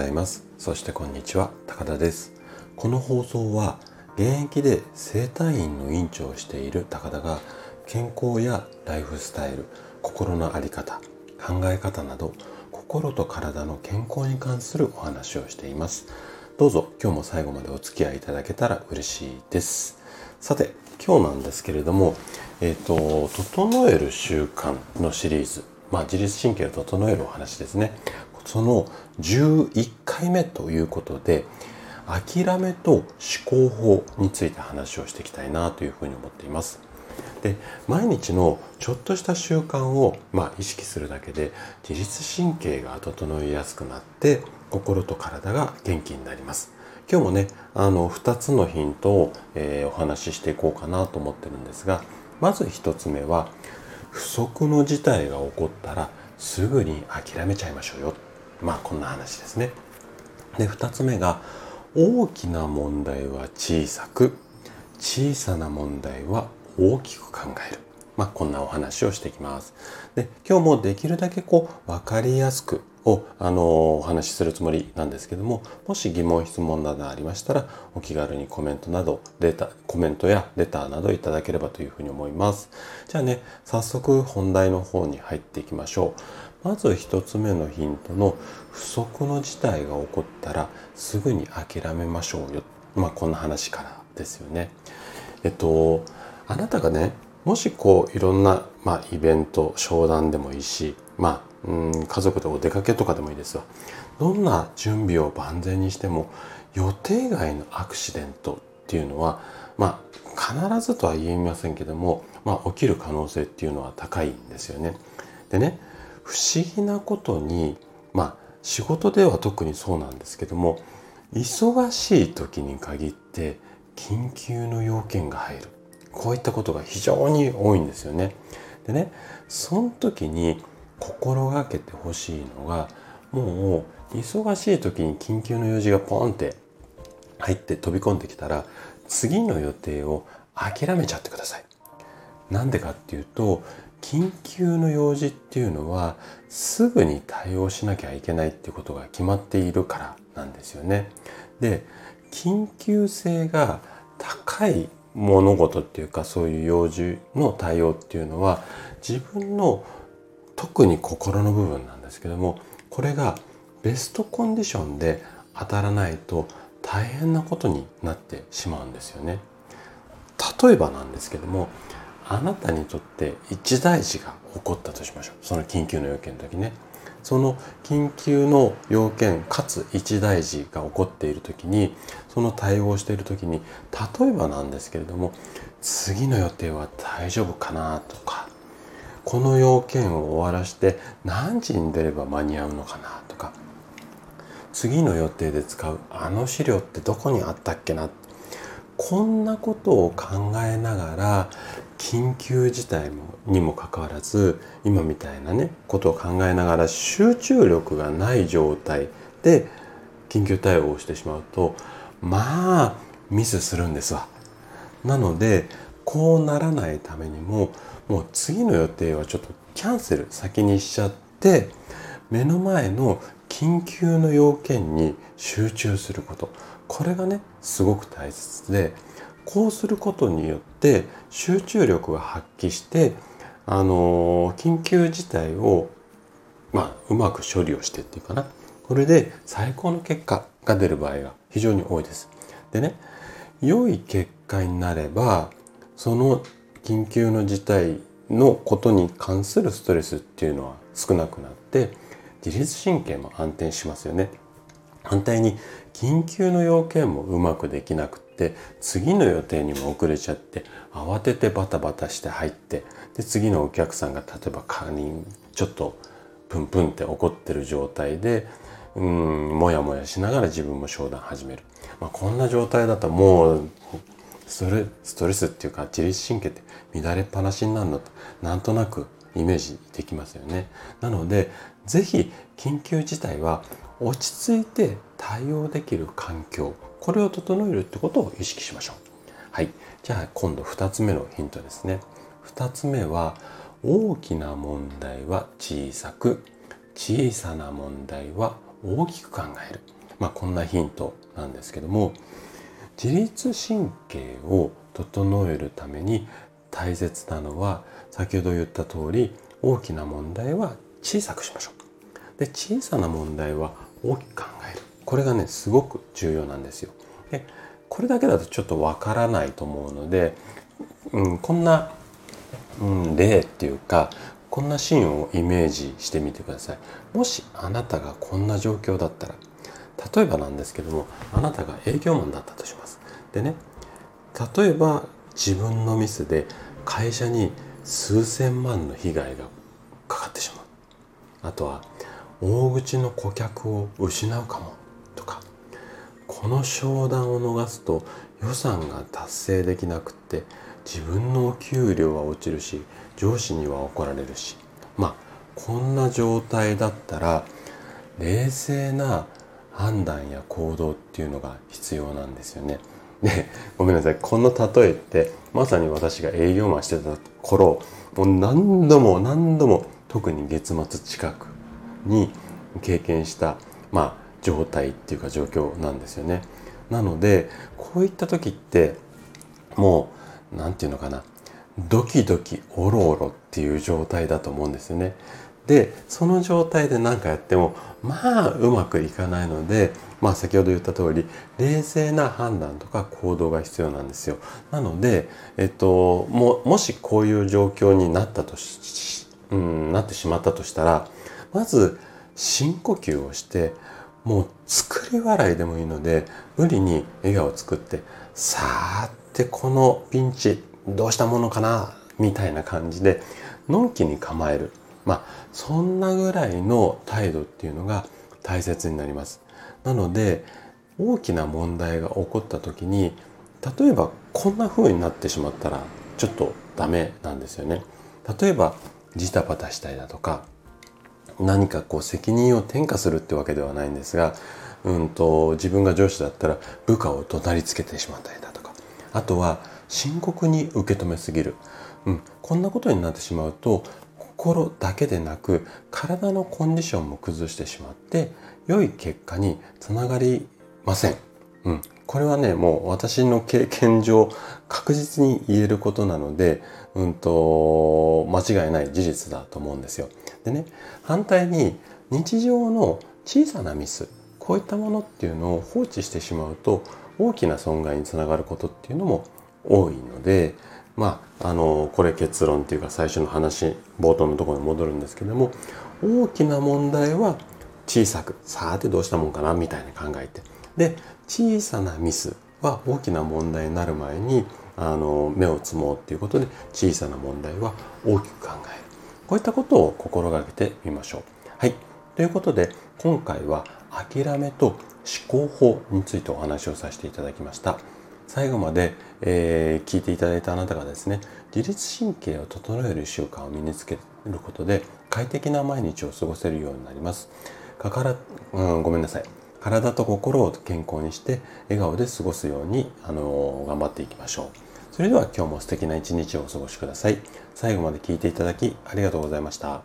ざいます。そしてこんにちは高田です。この放送は現役で整体院の院長をしている高田が健康やライフスタイル心の在り方考え方など心と体の健康に関するお話をしています。どうぞ今日も最後までお付き合いいただけたら嬉しいです。さて今日なんですけれどもえっ、ー、と整える習慣のシリーズまあ、自律神経を整えるお話ですね。その11回目ということで、諦めと思考法について話をしていきたいなというふうに思っています。で毎日のちょっとした習慣を、まあ、意識するだけで自律神経が整いやすくなって心と体が元気になります。今日もねあの2つのヒントを、えー、お話ししていこうかなと思ってるんですがまず1つ目は不測の事態が起こったらすぐに諦めちゃいましょうよまあこんな話ですね。で2つ目が大きな問題は小さく小さな問題は大きく考える。まあこんなお話をしていきます。で今日もできるだけこう分かりやすくをあのお話しするつもりなんですけどももし疑問質問などありましたらお気軽にコメントなどレタコメントやレターなどいただければというふうに思いますじゃあね早速本題の方に入っていきましょうまず一つ目のヒントの不測の事態が起こったらすぐに諦めましょうよ。まあこんな話からですよね。えっとあなたがねもしこういろんな、まあ、イベント商談でもいいしまあうん家族でお出かけとかでもいいですわどんな準備を万全にしても予定外のアクシデントっていうのはまあ必ずとは言いませんけども、まあ、起きる可能性っていうのは高いんですよね。でね不思議なことにまあ仕事では特にそうなんですけども忙しい時に限って緊急の要件が入るこういったことが非常に多いんですよね。でねその時に心がけてほしいのがもう忙しい時に緊急の用事がポンって入って飛び込んできたら次の予定を諦めちゃってください。なんでかっていうと緊急の用事っていうのはすぐに対応しなきゃいけないってことが決まっているからなんですよね。で緊急性が高い物事っていうかそういう用事の対応っていうのは自分の特に心の部分なんですけどもこれがベストコンディションで当たらないと大変なことになってしまうんですよね。例えばなんですけどもあなたにとって一大事が起こったとしましょう。その緊急の要件の時ね。その緊急の要件かつ一大事が起こっている時にその対応している時に例えばなんですけれども次の予定は大丈夫かなとかこの要件を終わらして何時に出れば間に合うのかなとか次の予定で使うあの資料ってどこにあったっけなこんなことを考えながら緊急事態にもかかわらず今みたいなねことを考えながら集中力がない状態で緊急対応をしてしまうとまあミスするんですわ。なのでこうならないためにももう次の予定はちょっとキャンセル先にしちゃって目の前の緊急の要件に集中することこれがねすごく大切でこうすることによって集中力が発揮してあの緊急事態をまあうまく処理をしてっていうかなこれで最高の結果が出る場合が非常に多いです。でね良い結果になればその緊急の事態のことに関するストレスっていうのは少なくなって自律神経も安定しますよね。反対に緊急の要件もうまくできなくって次の予定にも遅れちゃって慌ててバタバタして入ってで次のお客さんが例えばカニちょっとプンプンって怒ってる状態でうんもやもやしながら自分も商談始める、まあ、こんな状態だともうストレストレスっていうか自律神経って乱れっぱなしになるのとなんとなくイメージできますよね。なので是非緊急事態は落ち着いて対応できる環境これを整えるってことを意識しましょう。はい。じゃあ今度2つ目のヒントですね。2つ目は大きな問題は小さく小さな問題は大きく考える、まあ、こんなヒントなんですけども自律神経を整えるために大切なのは先ほど言った通り大きな問題は小さくしましょう。で小さな問題は大きく考える。これがねすごく重要なんですよ。でこれだけだとちょっとわからないと思うので、うん、こんな、うん、例っていうかこんなシーンをイメージしてみてください。もしあなたがこんな状況だったら例えばなんですけどもあなたが営業マンだったとします。でね例えば自分のミスで会社に数千万の被害があとは大口の顧客を失うかもとかこの商談を逃すと予算が達成できなくって自分のお給料は落ちるし上司には怒られるしまあこんな状態だったら冷静な判断や行動っていうのが必要なんですよね。でごめんなさいこの例えってまさに私が営業マンしてた頃もう何度も何度も特に月末近くに経験したまあ状態っていうか状況なんですよね。なのでこういった時ってもう何て言うのかなドキドキオロオロっていう状態だと思うんですよね。でその状態で何かやってもまあうまくいかないのでまあ先ほど言った通り冷静な判断とか行動が必要なんですよ。なので、えっと、ももしこういう状況になったとし、うん、なってしまったとしたらまず深呼吸をしてもう作り笑いでもいいので無理に笑顔を作ってさーってこのピンチどうしたものかなみたいな感じでのんきに構えるまあそんなぐらいの態度っていうのが大切になります。なので大きな問題が起こった時に例えばこんな風になってしまったらちょっとダメなんですよね。例えばジタバタしたりだとか何かこう責任を転嫁するってわけではないんですが、うんと自分が上司だったら部下を怒鳴りつけてしまったりだとかあとは深刻に受け止めすぎる、うん、こんなことになってしまうと心だけでなく体のコンディションも崩してしまって良い結果につながりません。うん、これはねもう私の経験上確実に言えることなので、うんと、間違いない事実だと思うんですよ。でね反対に日常の小さなミスこういったものっていうのを放置してしまうと大きな損害につながることっていうのも多いのでまあ、あのこれ結論っていうか最初の話冒頭のところに戻るんですけども大きな問題は小さくさてどうしたもんかなみたいに考えてで小さなミスは大きな問題になる前にあの目をつもうっていうことで小さな問題は大きく考えるこういったことを心がけてみましょう。はいということで今回は諦めと思考法についてお話をさせていただきました。最後まで、えー、聞いていただいたあなたがですね自律神経を整える習慣を身につけることで快適な毎日を過ごせるようになりますかから、うん、ごめんなさい体と心を健康にして笑顔で過ごすように、あの、頑張っていきましょう。それでは今日も素敵な一日をお過ごしください。最後まで聞いていただきありがとうございました。